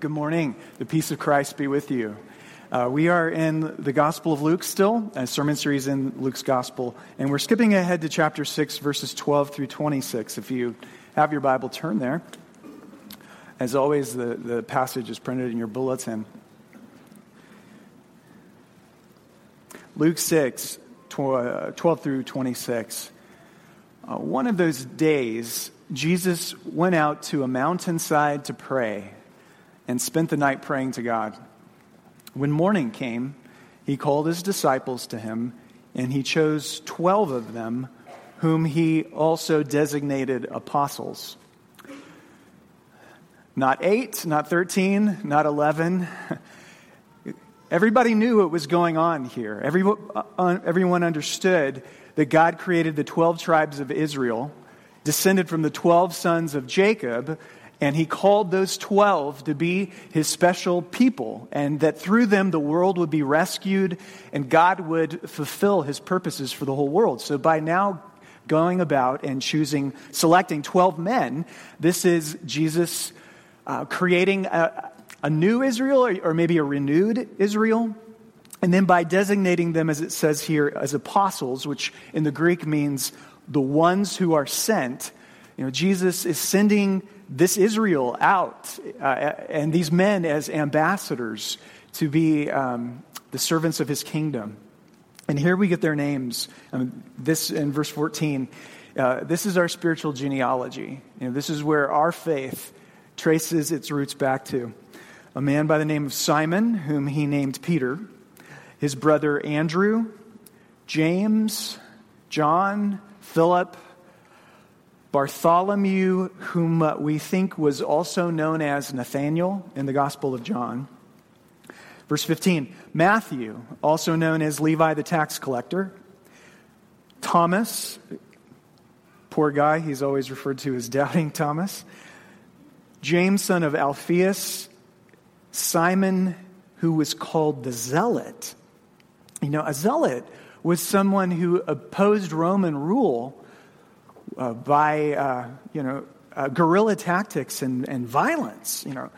Good morning. The peace of Christ be with you. Uh, we are in the Gospel of Luke still, a sermon series in Luke's Gospel, and we're skipping ahead to chapter 6, verses 12 through 26. If you have your Bible, turn there. As always, the, the passage is printed in your bulletin. Luke 6, 12 through 26. Uh, one of those days, Jesus went out to a mountainside to pray and spent the night praying to God. When morning came, he called his disciples to him, and he chose 12 of them, whom he also designated apostles. Not eight, not 13, not 11. Everybody knew what was going on here. Uh, everyone understood that God created the 12 tribes of Israel, descended from the 12 sons of Jacob, and he called those 12 to be his special people, and that through them the world would be rescued and God would fulfill his purposes for the whole world. So by now going about and choosing, selecting 12 men, this is Jesus uh, creating a, a, new Israel or, or maybe a renewed Israel. And then by designating them, as it says here, as apostles, which in the Greek means the ones who are sent, you know, Jesus is sending this Israel out uh, and these men as ambassadors to be um, the servants of his kingdom. And here we get their names. Um, this in verse 14. Uh, this is our spiritual genealogy. You know, this is where our faith traces its roots back to. A man by the name of Simon, whom he named Peter, his brother Andrew, James, John, Philip, Bartholomew, whom uh, we think was also known as Nathaniel in the Gospel of John. Verse 15, Matthew, also known as Levi the tax collector. Thomas, poor guy, he's always referred to as doubting Thomas. James, son of Alphaeus. Simon, who was called the Zealot. You know, a zealot was someone who opposed Roman rule uh, by, uh, you know, uh, guerrilla tactics and, and violence. You know,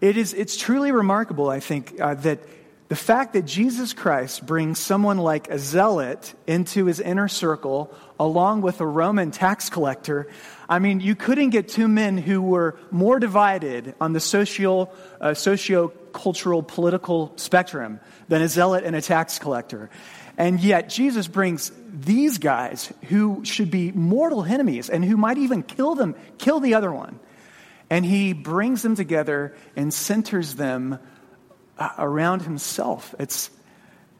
it is, it's truly remarkable, I think, uh, that the fact that Jesus Christ brings someone like a zealot into his inner circle along with a Roman tax collector, I mean, you couldn't get two men who were more divided on the social, uh, socio-cultural, political spectrum than a zealot and a tax collector. And yet, Jesus brings these guys who should be mortal enemies and who might even kill them, kill the other one. And he brings them together and centers them uh, around himself. It's,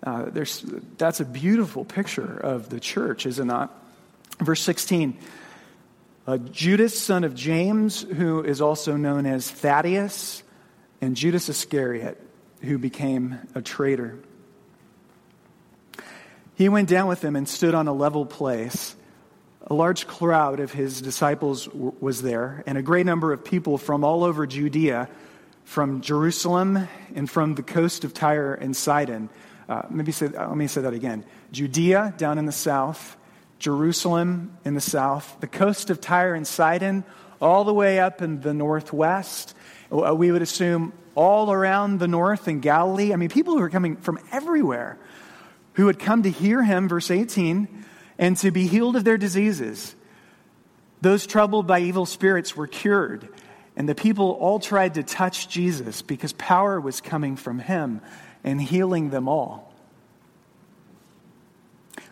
uh, there's, that's a beautiful picture of the church, is it not? Verse 16 uh, Judas, son of James, who is also known as Thaddeus, and Judas Iscariot, who became a traitor. He went down with them and stood on a level place. A large crowd of his disciples w- was there, and a great number of people from all over Judea, from Jerusalem, and from the coast of Tyre and Sidon. Uh, maybe say, uh, let me say that again. Judea down in the south, Jerusalem in the south, the coast of Tyre and Sidon, all the way up in the northwest. Uh, we would assume all around the north in Galilee. I mean, people who are coming from everywhere who had come to hear him, verse 18, and to be healed of their diseases. Those troubled by evil spirits were cured, and the people all tried to touch Jesus because power was coming from him and healing them all.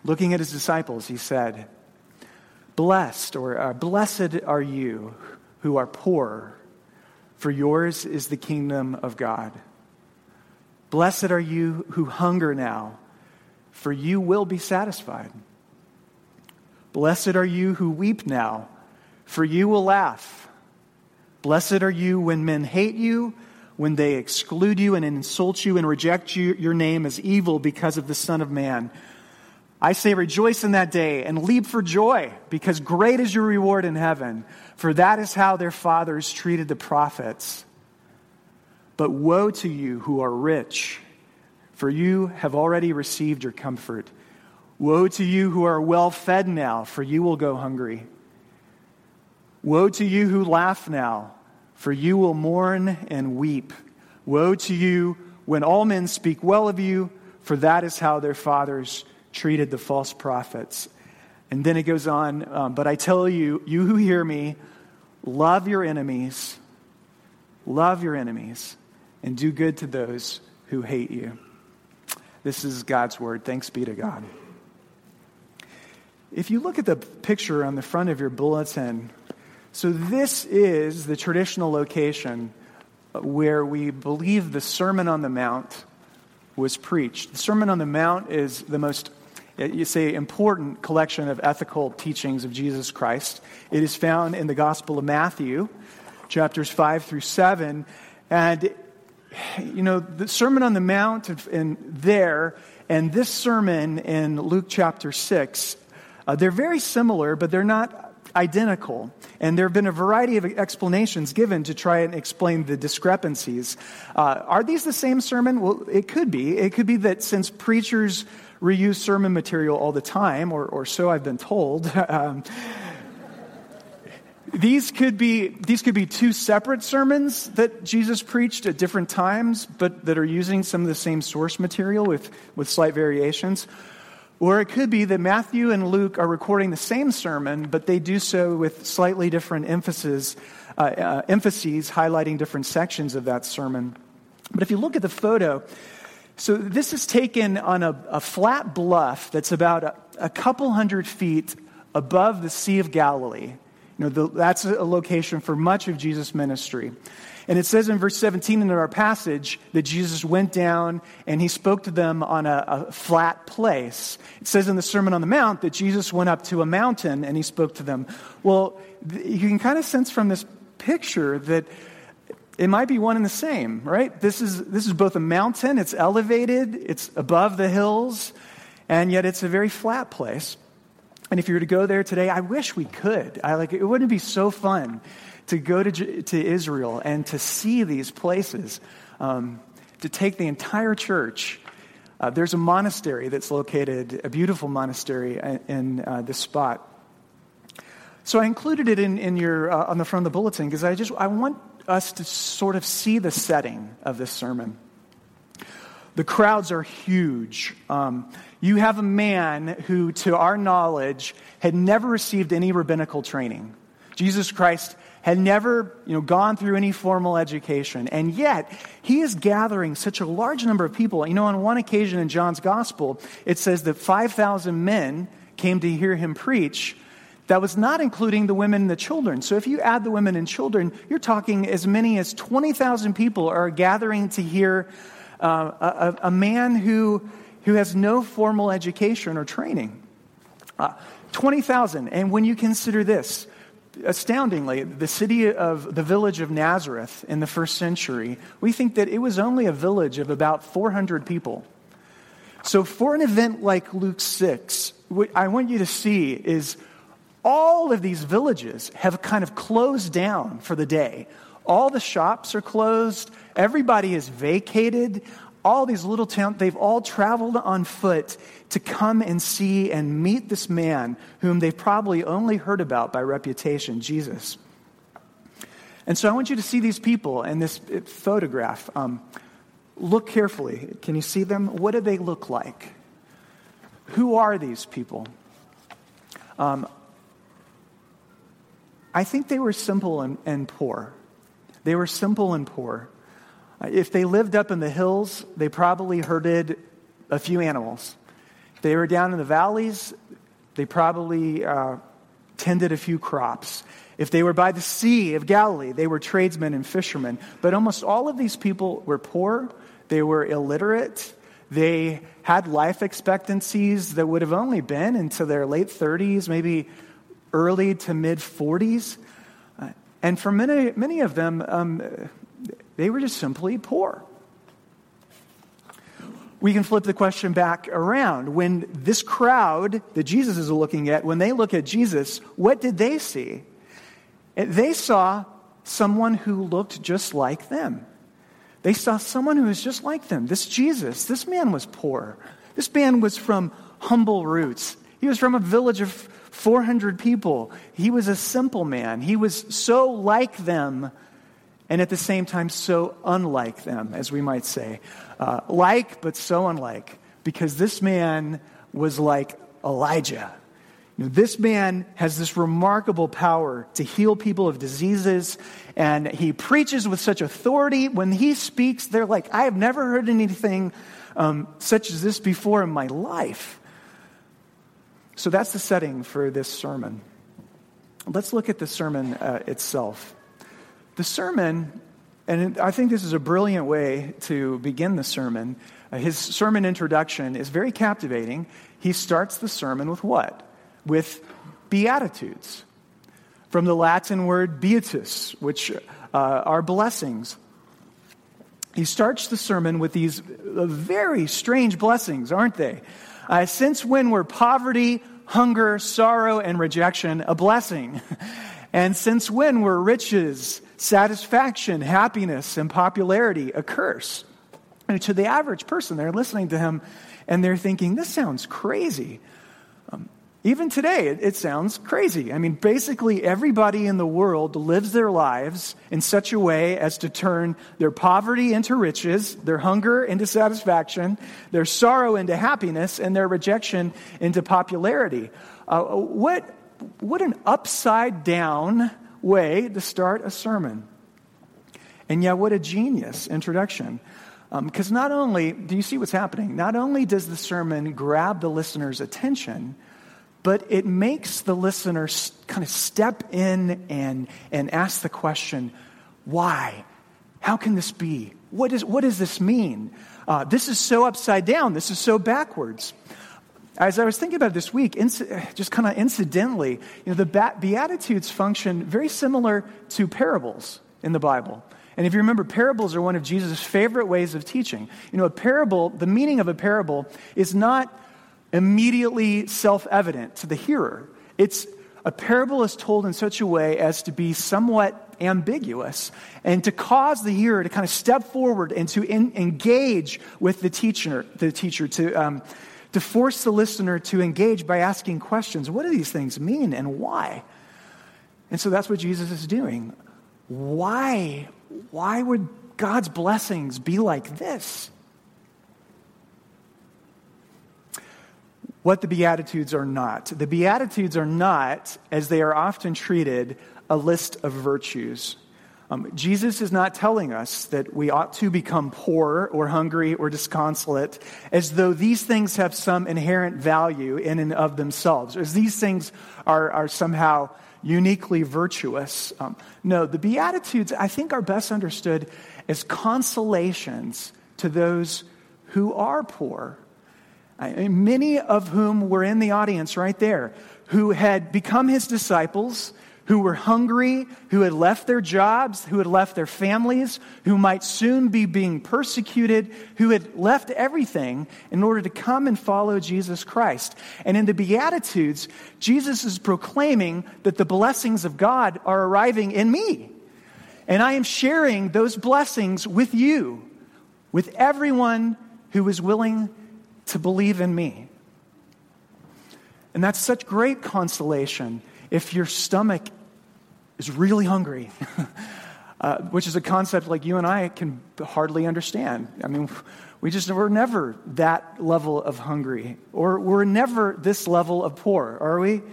Looking at his disciples, he said, Blessed or uh, blessed are you who are poor, for yours is the kingdom of God. Blessed are you who hunger now for you will be satisfied. Blessed are you who weep now, for you will laugh. Blessed are you when men hate you, when they exclude you and insult you and reject you, your name as evil because of the Son of Man. I say, rejoice in that day and leap for joy, because great is your reward in heaven, for that is how their fathers treated the prophets. But woe to you who are rich for you have already received your comfort. Woe to you who are well fed now, for you will go hungry. Woe to you who laugh now, for you will mourn and weep. Woe to you when all men speak well of you, for that is how their fathers treated the false prophets. And then it goes on, um, but I tell you, you who hear me, love your enemies, love your enemies, and do good to those who hate you. This is God's word. Thanks be to God. If you look at the picture on the front of your bulletin, so, this is the traditional location where we believe the Sermon on the Mount was preached. The Sermon on the Mount is the most, eh, you say, important collection of ethical teachings of Jesus Christ. It is found in the Gospel of Matthew, chapters 5 through 7. And, you know, the Sermon on the Mount and there and this sermon in Luke chapter 6, uh, they're very similar, but they're not identical. And there have been a variety of explanations given to try and explain the discrepancies. Uh, are these the same sermon? Well, it could be. It could be that since preachers reuse sermon material all the time, or, or so I've been told, um, these could be these could be two separate sermons that Jesus preached at different times, but that are using some of the same source material with, with slight variations. Or it could be that Matthew and Luke are recording the same sermon, but they do so with slightly different emphasis, uh, uh, emphases, highlighting different sections of that sermon. But if you look at the photo, so this is taken on a, a flat bluff that's about a, a, couple hundred feet above the Sea of Galilee. You know, the, that's a location for much of Jesus' ministry. And it says in verse 17 in our passage that Jesus went down and he spoke to them on a, a, flat place. It says in the Sermon on the Mount that Jesus went up to a mountain and he spoke to them. Well, you can kind of sense from this picture that it might be one and the same, right? This is, this is both a mountain, it's elevated, it's above the hills, and yet it's a very flat place. And if you were to go there today, I wish we could. I like it wouldn't be so fun to go to, to Israel and to see these places, um, to take the entire church. Uh, there's a monastery that's located, a beautiful monastery in, uh, this spot. So I included it in, in your, uh, on the front of the bulletin because I just I want us to sort of see the setting of this sermon. The crowds are huge. Um, you have a man who, to our knowledge, had never received any rabbinical training. Jesus Christ had never you know, gone through any formal education. And yet, he is gathering such a large number of people. You know, on one occasion in John's gospel, it says that 5,000 men came to hear him preach. That was not including the women and the children. So if you add the women and children, you're talking as many as 20,000 people are gathering to hear uh, a, a, man who, who has no formal education or training. Uh, 20,000. And when you consider this, astoundingly, the city of the village of Nazareth in the first century, we think that it was only a village of about 400 people. So, for an event like Luke 6, what I want you to see is all of these villages have kind of closed down for the day. All the shops are closed, everybody is vacated all these little towns, they've all traveled on foot to come and see and meet this man whom they've probably only heard about by reputation, Jesus. And so I want you to see these people in this photograph. Um, look carefully. Can you see them? What do they look like? Who are these people? Um, I think they were simple and, and poor. They were simple and poor. If they lived up in the hills, they probably herded a few animals. If they were down in the valleys, they probably uh, tended a few crops. If they were by the Sea of Galilee, they were tradesmen and fishermen. But almost all of these people were poor, they were illiterate, they had life expectancies that would have only been into their late 30s, maybe early to mid 40s. Uh, and for many, many of them, um, they were just simply poor. We can flip the question back around. When this crowd that Jesus is looking at, when they look at Jesus, what did they see? They saw someone who looked just like them. They saw someone who was just like them. This Jesus, this man was poor. This man was from humble roots. He was from a village of 400 people. He was a simple man. He was so like them and at the same time so unlike them, as we might say. Uh, like, but so unlike, because this man was like Elijah. You know, this man has this remarkable power to heal people of diseases, and he preaches with such authority. When he speaks, they're like, I have never heard anything um, such as this before in my life. So that's the setting for this sermon. Let's look at the sermon uh, itself. The sermon, and I think this is a brilliant way to begin the sermon. Uh, his sermon introduction is very captivating. He starts the sermon with what? With Beatitudes. From the Latin word beatus, which uh, are blessings. He starts the sermon with these uh, very strange blessings, aren't they? Uh, since when were poverty, hunger, sorrow, and rejection a blessing? And since when were riches, satisfaction, happiness, and popularity a curse? And to the average person, they're listening to him and they're thinking, this sounds crazy. Um, even today, it, it sounds crazy. I mean, basically, everybody in the world lives their lives in such a way as to turn their poverty into riches, their hunger into satisfaction, their sorrow into happiness, and their rejection into popularity. Uh, what, what an upside down way to start a sermon. And yet, what a genius introduction. Because um, not only, do you see what's happening? Not only does the sermon grab the listener's attention, but it makes the listener kind of step in and, and ask the question why? How can this be? What, is, what does this mean? Uh, this is so upside down. This is so backwards. As I was thinking about it this week, just kind of incidentally, you know, the Beatitudes function very similar to parables in the Bible. And if you remember, parables are one of Jesus' favorite ways of teaching. You know, a parable, the meaning of a parable is not immediately self evident to the hearer. It's a parable is told in such a way as to be somewhat ambiguous and to cause the hearer to kind of step forward and to in, engage with the teacher, the teacher to, um, to force the listener to engage by asking questions. What do these things mean and why? And so that's what Jesus is doing. Why? Why would God's blessings be like this? what the Beatitudes are not. The Beatitudes are not, as they are often treated, a list of virtues. Um, Jesus is not telling us that we ought to become poor or hungry or disconsolate as though these things have some inherent value in and of themselves, as these things are, are somehow uniquely virtuous. Um, no, the Beatitudes, I think, are best understood as consolations to those who are poor many of whom were in the audience right there, who had become his disciples, who were hungry, who had left their jobs, who had left their families, who might soon be being persecuted, who had left everything in order to come and follow Jesus Christ. And in the Beatitudes, Jesus is proclaiming that the blessings of God are arriving in me. And I am sharing those blessings with you, with everyone who is willing to believe in me. And that's such great consolation if your stomach is really hungry, uh, which is a concept like you and I can hardly understand. I mean, we just, we're never that level of hungry, or we're never this level of poor, are we?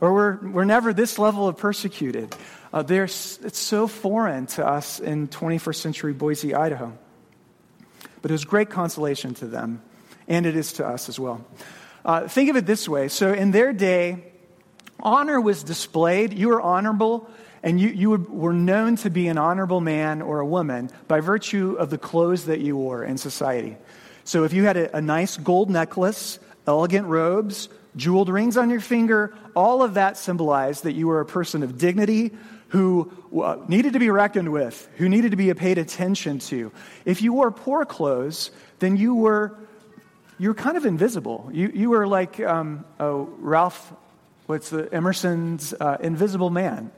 Or we're, we're never this level of persecuted. Uh, it's so foreign to us in 21st century Boise, Idaho. But it was great consolation to them and it is to us as well. Uh, think of it this way so, in their day, honor was displayed. You were honorable, and you, you were known to be an honorable man or a woman by virtue of the clothes that you wore in society. So, if you had a, a nice gold necklace, elegant robes, jeweled rings on your finger, all of that symbolized that you were a person of dignity who uh, needed to be reckoned with, who needed to be paid attention to. If you wore poor clothes, then you were you were kind of invisible. You, you were like um, oh, Ralph, what's the, Emerson's uh, invisible man.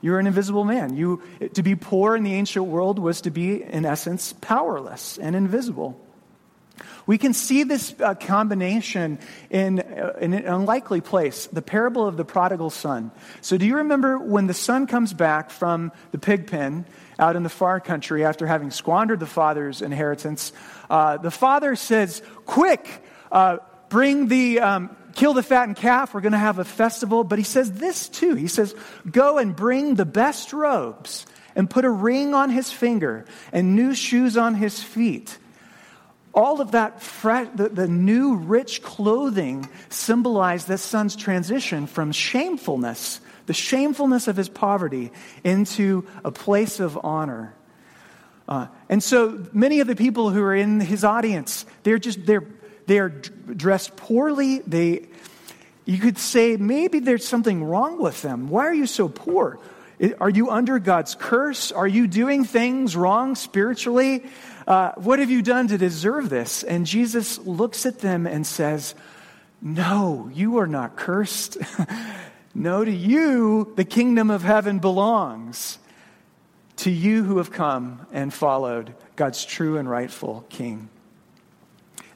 You're an invisible man. You, to be poor in the ancient world was to be, in essence, powerless and invisible. We can see this uh, combination in, uh, in an unlikely place the parable of the prodigal son. So, do you remember when the son comes back from the pig pen out in the far country after having squandered the father's inheritance? Uh, the father says, Quick, uh, bring the. Um, kill the fattened calf. We're going to have a festival. But he says this too. He says, Go and bring the best robes and put a ring on his finger and new shoes on his feet all of that, fresh, the, the new rich clothing symbolized this son's transition from shamefulness, the shamefulness of his poverty, into a place of honor. Uh, and so many of the people who are in his audience, they're just, they're, they're dressed poorly. They, you could say maybe there's something wrong with them. Why are you so poor? Are you under God's curse? Are you doing things wrong spiritually? Uh, what have you done to deserve this? And Jesus looks at them and says, No, you are not cursed. no, to you, the kingdom of heaven belongs. To you who have come and followed God's true and rightful king.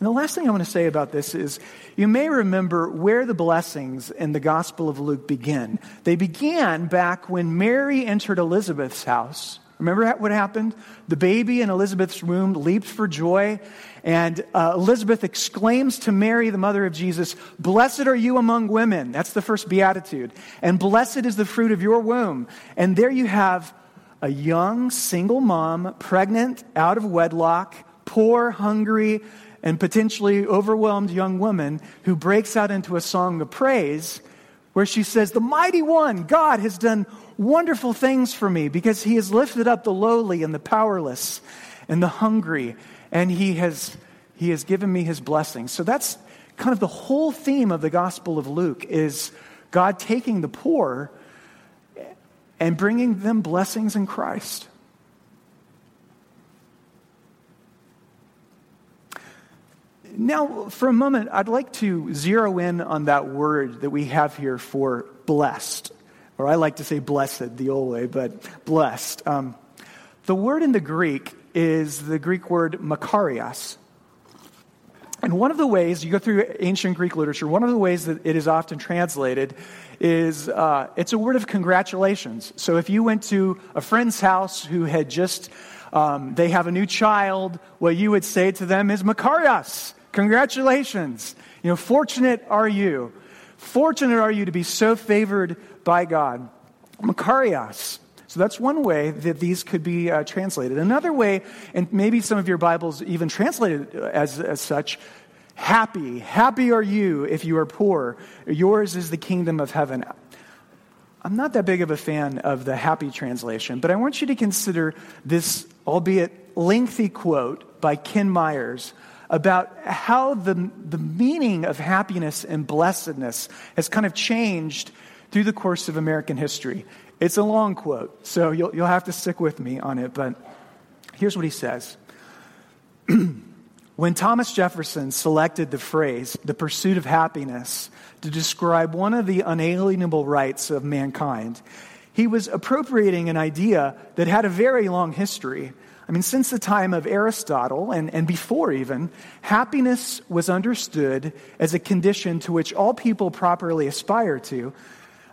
And the last thing I want to say about this is you may remember where the blessings in the Gospel of Luke begin. They began back when Mary entered Elizabeth's house Remember what happened? The baby in Elizabeth's womb leaped for joy, and uh, Elizabeth exclaims to Mary, the mother of Jesus, Blessed are you among women. That's the first beatitude. And blessed is the fruit of your womb. And there you have a young single mom, pregnant, out of wedlock, poor, hungry, and potentially overwhelmed young woman who breaks out into a song of praise where she says, The mighty one, God, has done wonderful things for me because he has lifted up the lowly and the powerless and the hungry, and he has, he has given me his blessings. So that's kind of the whole theme of the Gospel of Luke is God taking the poor and bringing them blessings in Christ. Now, for a moment, I'd like to zero in on that word that we have here for blessed or I like to say blessed the old way, but blessed. Um, the word in the Greek is the Greek word makarios. And one of the ways, you go through ancient Greek literature, one of the ways that it is often translated is uh, it's a word of congratulations. So if you went to a friend's house who had just, um, they have a new child, what you would say to them is makarios, congratulations. You know, fortunate are you. Fortunate are you to be so favored by God. Makarios. So that's one way that these could be uh, translated. Another way, and maybe some of your Bibles even translated as, as such, happy. Happy are you if you are poor. Yours is the kingdom of heaven. I'm not that big of a fan of the happy translation, but I want you to consider this, albeit lengthy quote by Ken Myers about how the, the meaning of happiness and blessedness has kind of changed through the course of American history. It's a long quote, so you'll, you'll have to stick with me on it, but here's what he says. when Thomas Jefferson selected the phrase, the pursuit of happiness, to describe one of the unalienable rights of mankind, he was appropriating an idea that had a very long history. I mean, since the time of Aristotle and, and before even, happiness was understood as a condition to which all people properly aspire to,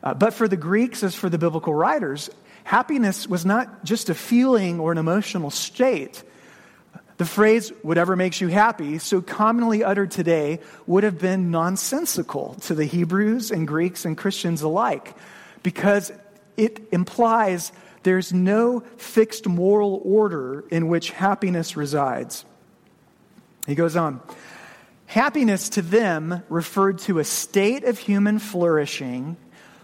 uh, but for the Greeks, as for the biblical writers, happiness was not just a feeling or an emotional state. The phrase, whatever makes you happy, so commonly uttered today, would have been nonsensical to the Hebrews and Greeks and Christians alike because it implies there's no fixed moral order in which happiness resides. He goes on. Happiness to them referred to a state of human flourishing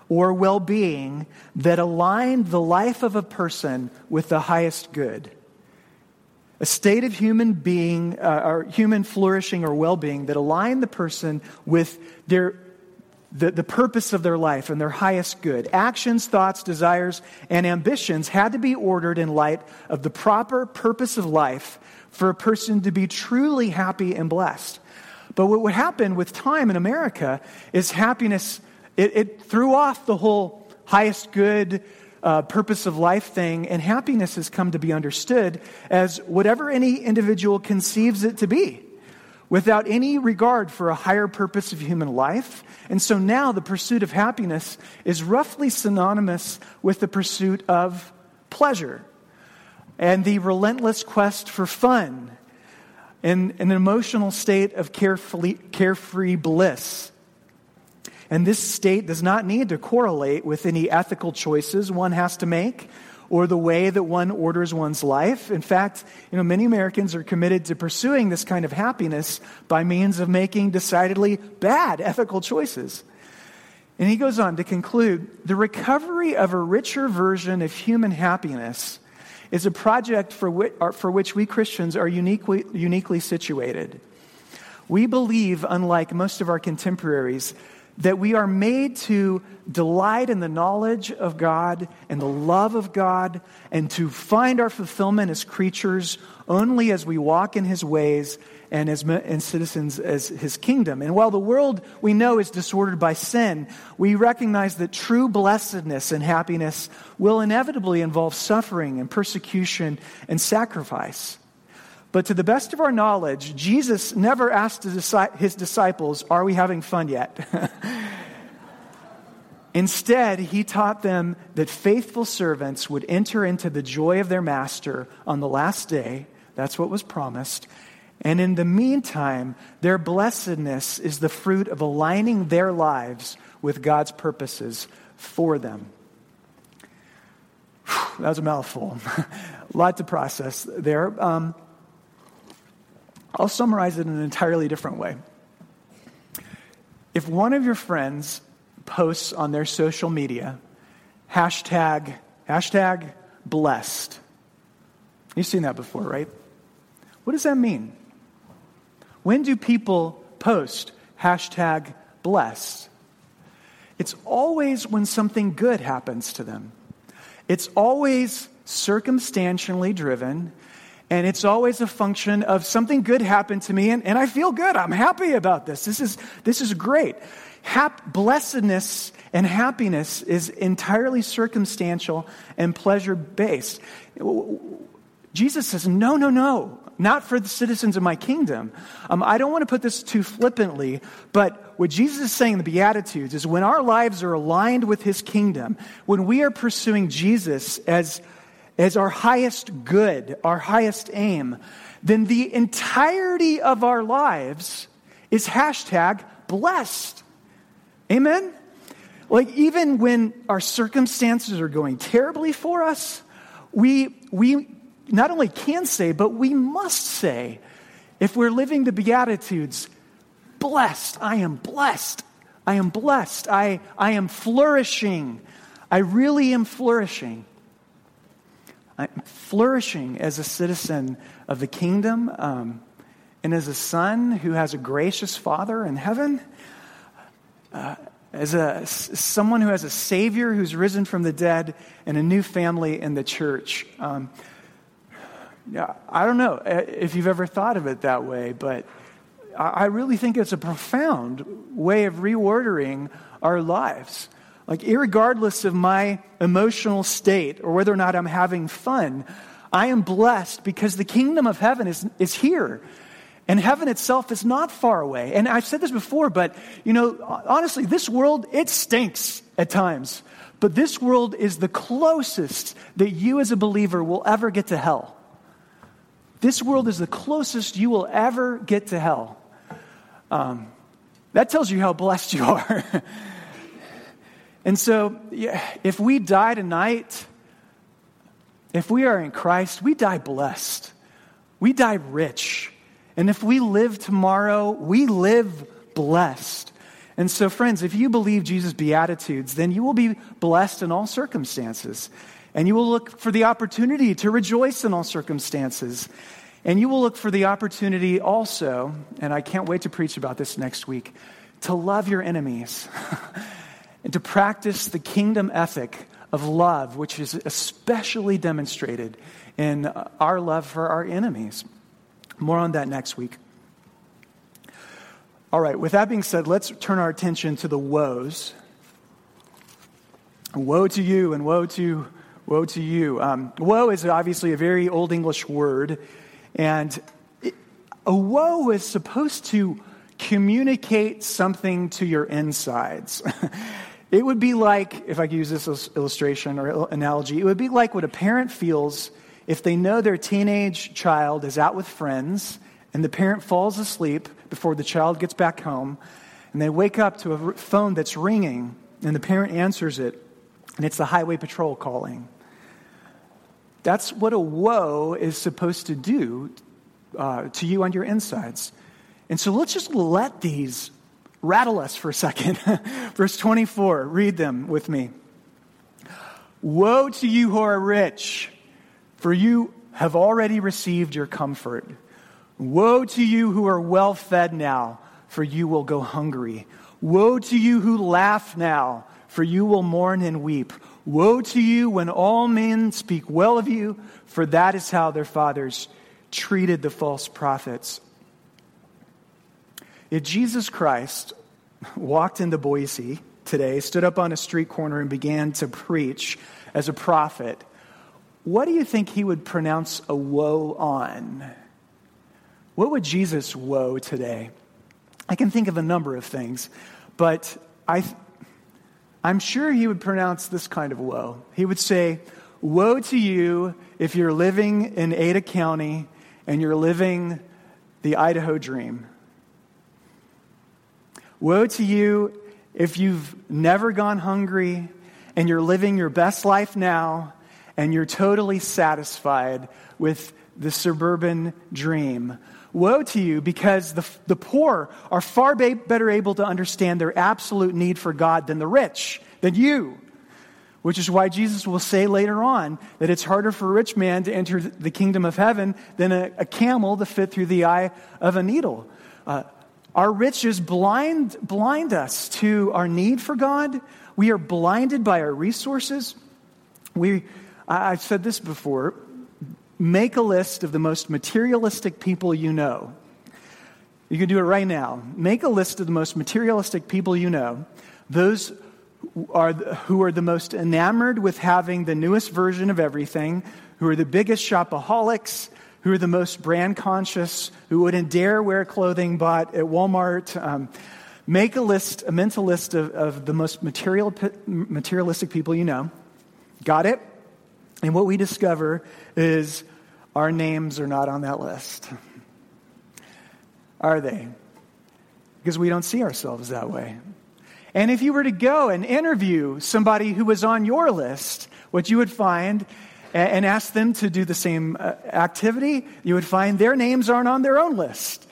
or well being that aligned the life of a person with the highest good. A state of human being, uh, or human flourishing or well being that aligned the person with their, the, the purpose of their life and their highest good. Actions, thoughts, desires, and ambitions had to be ordered in light of the proper purpose of life for a person to be truly happy and blessed. But what would happen with time in America is happiness it, it threw off the whole highest good, uh, purpose of life thing, and happiness has come to be understood as whatever any individual conceives it to be. Without any regard for a higher purpose of human life. And so now the pursuit of happiness is roughly synonymous with the pursuit of pleasure and the relentless quest for fun and an emotional state of carefree, carefree bliss. And this state does not need to correlate with any ethical choices one has to make or the way that one orders one's life. In fact, you know, many Americans are committed to pursuing this kind of happiness by means of making decidedly bad ethical choices. And he goes on to conclude the recovery of a richer version of human happiness is a project for which, uh, for which we Christians are uniquely, uniquely situated. We believe, unlike most of our contemporaries, that we are made to delight in the knowledge of God and the love of God and to find our fulfillment as creatures only as we walk in His ways and as and citizens as His kingdom. And while the world we know is disordered by sin, we recognize that true blessedness and happiness will inevitably involve suffering and persecution and sacrifice. But to the best of our knowledge, Jesus never asked his disciples, Are we having fun yet? Instead, he taught them that faithful servants would enter into the joy of their master on the last day. That's what was promised. And in the meantime, their blessedness is the fruit of aligning their lives with God's purposes for them. That was a mouthful. a lot to process there. Um, I'll summarize it in an entirely different way. If one of your friends posts on their social media, hashtag, hashtag blessed, you've seen that before, right? What does that mean? When do people post hashtag blessed? It's always when something good happens to them. It's always circumstantially driven and it's always a function of something good happened to me, and, and I feel good. I'm happy about this. This is, this is great. Hap- blessedness and happiness is entirely circumstantial and pleasure based. Jesus says, No, no, no, not for the citizens of my kingdom. Um, I don't want to put this too flippantly, but what Jesus is saying in the Beatitudes is when our lives are aligned with his kingdom, when we are pursuing Jesus as as our highest good, our highest aim, then the entirety of our lives is hashtag blessed. Amen? Like, even when our circumstances are going terribly for us, we, we not only can say, but we must say, if we're living the Beatitudes, blessed, I am blessed. I am blessed. I, I am flourishing. I really am flourishing. I'm flourishing as a citizen of the kingdom um, and as a son who has a gracious father in heaven. Uh, as a, someone who has a Savior who's risen from the dead and a new family in the church. Um, I don't know uh, if you've ever thought of it that way, but I really think it's a profound way of reordering our lives. Like, regardless of my emotional state or whether or not I'm having fun, I am blessed because the kingdom of heaven is, is here. And heaven itself is not far away. And I've said this before, but, you know, honestly, this world, it stinks at times. But this world is the closest that you as a believer will ever get to hell. This world is the closest you will ever get to hell. Um, that tells you how blessed you are. And so, if we die tonight, if we are in Christ, we die blessed. We die rich. And if we live tomorrow, we live blessed. And so, friends, if you believe Jesus' Beatitudes, then you will be blessed in all circumstances. And you will look for the opportunity to rejoice in all circumstances. And you will look for the opportunity also, and I can't wait to preach about this next week, to love your enemies. and to practice the kingdom ethic of love, which is especially demonstrated in our love for our enemies. More on that next week. All right, with that being said, let's turn our attention to the woes. Woe to you and woe to woe to you. Um, woe is obviously a very old English word, and it, A woe is supposed to communicate something to your insides. it would be like, if I could use this illustration or analogy, it would be like what a parent feels if they know their teenage child is out with friends and the parent falls asleep before the child gets back home and they wake up to a phone that's ringing and the parent answers it and it's the highway patrol calling. That's what a woe is supposed to do uh, to you on your insides. And so let's just let these rattle us for a second. Verse 24, read them with me. Woe to you who are rich, for you have already received your comfort. Woe to you who are well fed now, for you will go hungry. Woe to you who laugh now, for you will mourn and weep. Woe to you when all men speak well of you, for that is how their fathers treated the false prophets. If Jesus Christ walked into Boise today, stood up on a street corner, and began to preach as a prophet, what do you think he would pronounce a woe on? What would Jesus woe today? I can think of a number of things, but I, I'm sure he would pronounce this kind of woe. He would say, Woe to you if you're living in Ada County and you're living the Idaho dream. Woe to you if you've never gone hungry and you're living your best life now and you're totally satisfied with the suburban dream. Woe to you because the, the poor are far better able to understand their absolute need for God than the rich, than you. Which is why Jesus will say later on that it's harder for a rich man to enter the kingdom of heaven than a, a camel to fit through the eye of a needle. Uh, our riches blind, blind us to our need for God. We are blinded by our resources. We, I've said this before make a list of the most materialistic people you know. You can do it right now. Make a list of the most materialistic people you know. Those are, who are the most enamored with having the newest version of everything, who are the biggest shopaholics, who are the most brand conscious, who wouldn't dare wear clothing bought at Walmart. Um, make a list, a mental list of, of the most material, materialistic people you know. Got it? And what we discover is our names are not on that list. Are they? Because we don't see ourselves that way. And if you were to go and interview somebody who was on your list, what you would find and ask them to do the same uh, activity, you would find their names aren't on their own list.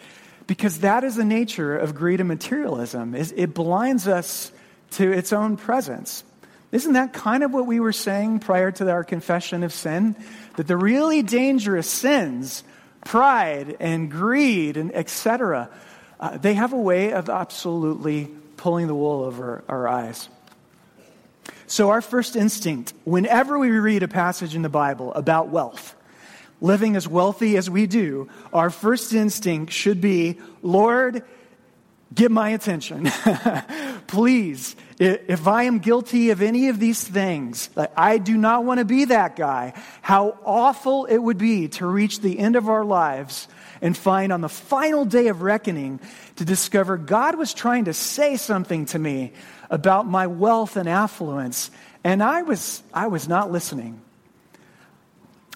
Because that is the nature of greed and materialism. It blinds us to its own presence. Isn't that kind of what we were saying prior to our confession of sin? That the really dangerous sins, pride and greed and etc., uh, they have a way of absolutely pulling the wool over our eyes. So, our first instinct, whenever we read a passage in the Bible about wealth, living as wealthy as we do, our first instinct should be Lord, get my attention. Please, if I am guilty of any of these things, I do not want to be that guy. How awful it would be to reach the end of our lives and find on the final day of reckoning to discover God was trying to say something to me about my wealth and affluence, and I was, I was not listening.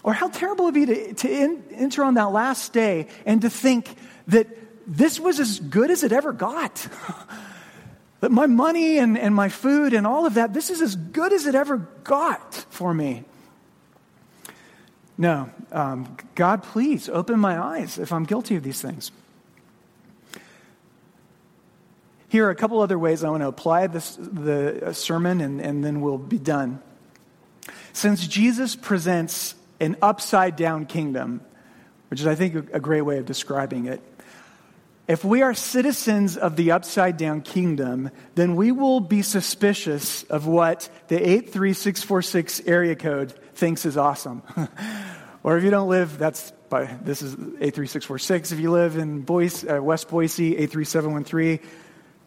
Or how terrible it would be to, to in, enter on that last day and to think that this was as good as it ever got. that my money and, and my food and all of that, this is as good as it ever got for me. No, um, God, please open my eyes if I'm guilty of these things. Here are a couple other ways I want to apply this, the sermon, and, and then we'll be done. Since Jesus presents an upside down kingdom, which is, I think, a great way of describing it, if we are citizens of the upside down kingdom, then we will be suspicious of what the 83646 area code thinks is awesome. or if you don't live, that's by, this is 83646. If you live in Boise, uh, West Boise, 83713,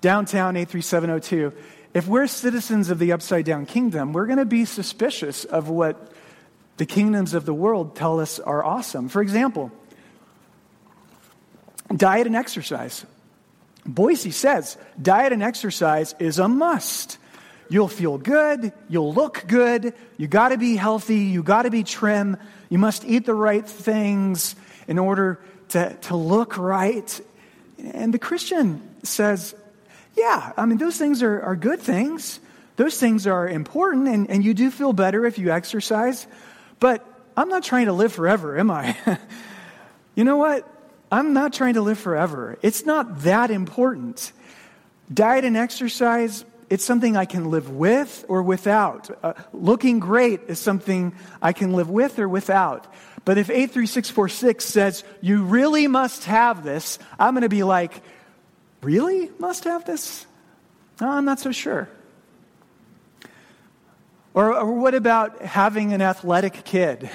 downtown 83702. If we're citizens of the upside down kingdom, we're going to be suspicious of what the kingdoms of the world tell us are awesome. For example, diet and exercise. Boise says diet and exercise is a must. You'll feel good, you'll look good, you got to be healthy, you got to be trim, you must eat the right things in order to, to look right. And the Christian says, yeah, I mean, those things are, are good things. Those things are important, and, and you do feel better if you exercise. But I'm not trying to live forever, am I? you know what? I'm not trying to live forever. It's not that important. Diet and exercise, it's something I can live with or without. Uh, looking great is something I can live with or without. But if 83646 says, you really must have this, I'm going to be like, really must have this? No, I'm not so sure. Or, or what about having an athletic kid?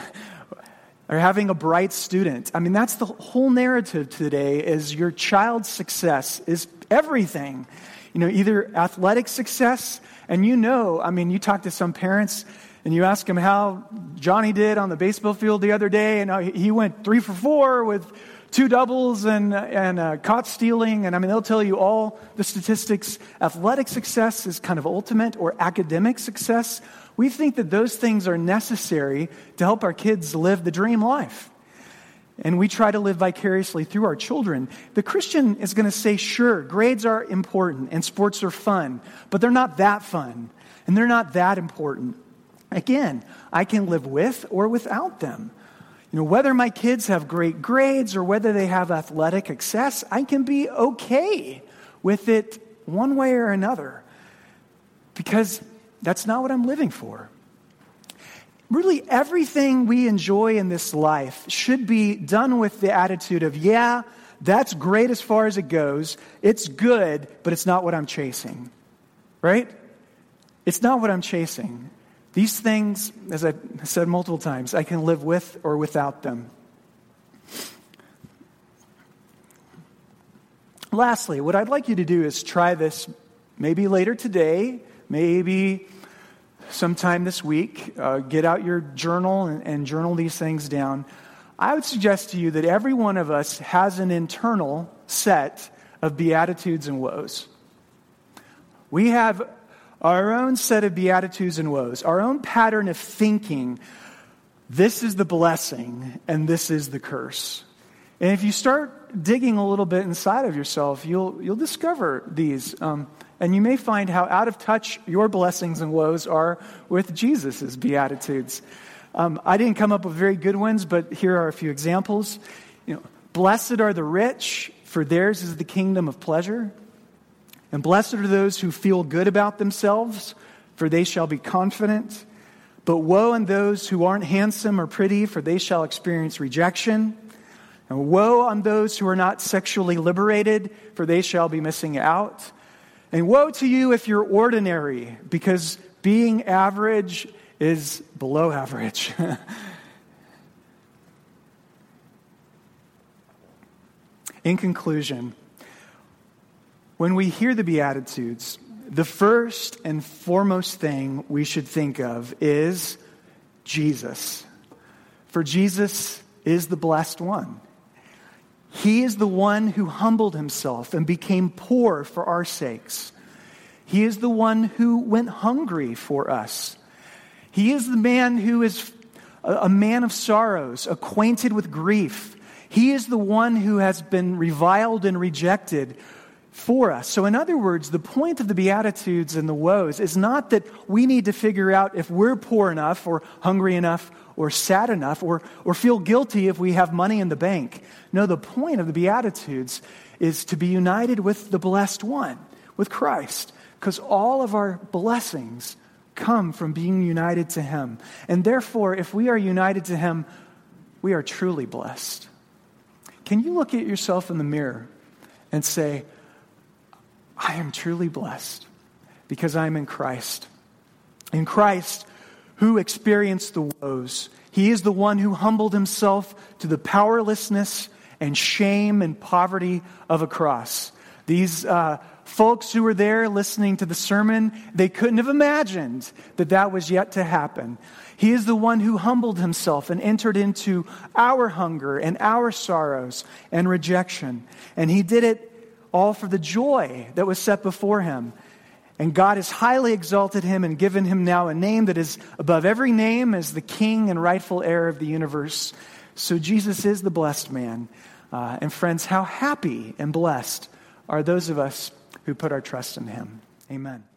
or having a bright student. I mean, that's the whole narrative today is your child's success is everything. You know, either athletic success, and you know, I mean, you talk to some parents and you ask them how Johnny did on the baseball field the other day, and he went three for four with two doubles and, and uh, caught stealing. And I mean, they'll tell you all the statistics. Athletic success is kind of ultimate, or academic success we think that those things are necessary to help our kids live the dream life. And we try to live vicariously through our children. The Christian is going to say, sure, grades are important and sports are fun, but they're not that fun and they're not that important. Again, I can live with or without them. You know, whether my kids have great grades or whether they have athletic success, I can be okay with it one way or another because that's not what I'm living for. Really, everything we enjoy in this life should be done with the attitude of, yeah, that's great as far as it goes. It's good, but it's not what I'm chasing. Right? It's not what I'm chasing. These things, as I've said multiple times, I can live with or without them. Lastly, what I'd like you to do is try this maybe later today maybe sometime this week, uh, get out your journal and, and journal these things down. I would suggest to you that every one of us has an internal set of beatitudes and woes. We have our own set of beatitudes and woes, our own pattern of thinking. This is the blessing and this is the curse. And if you start digging a little bit inside of yourself, you'll, you'll discover these. Um, and you may find how out of touch your blessings and woes are with Jesus' Beatitudes. Um, I didn't come up with very good ones, but here are a few examples. You know, blessed are the rich, for theirs is the kingdom of pleasure. And blessed are those who feel good about themselves, for they shall be confident. But woe on those who aren't handsome or pretty, for they shall experience rejection. And woe on those who are not sexually liberated, for they shall be missing out. And woe to you if you're ordinary, because being average is below average. In conclusion, when we hear the Beatitudes, the first and foremost thing we should think of is Jesus. For Jesus is the blessed one. He is the one who humbled himself and became poor for our sakes. He is the one who went hungry for us. He is the man who is a man of sorrows, acquainted with grief. He is the one who has been reviled and rejected for us. So, in other words, the point of the Beatitudes and the woes is not that we need to figure out if we're poor enough or hungry enough or sad enough or, or feel guilty if we have money in the bank. No, the point of the Beatitudes is to be united with the blessed one, with Christ, because all of our blessings come from being united to Him. And therefore, if we are united to Him, we are truly blessed. Can you look at yourself in the mirror and say, I am truly blessed because I'm in Christ? In Christ, who experienced the woes. He is the one who humbled himself to the powerlessness and shame and poverty of a cross. These uh, folks who were there listening to the sermon, they couldn't have imagined that that was yet to happen. He is the one who humbled himself and entered into our hunger and our sorrows and rejection. And he did it all for the joy that was set before him. And God has highly exalted him and given him now a name that is above every name as the king and rightful heir of the universe. So Jesus is the blessed man. Uh, and friends, how happy and blessed are those of us who put our trust in him. Amen.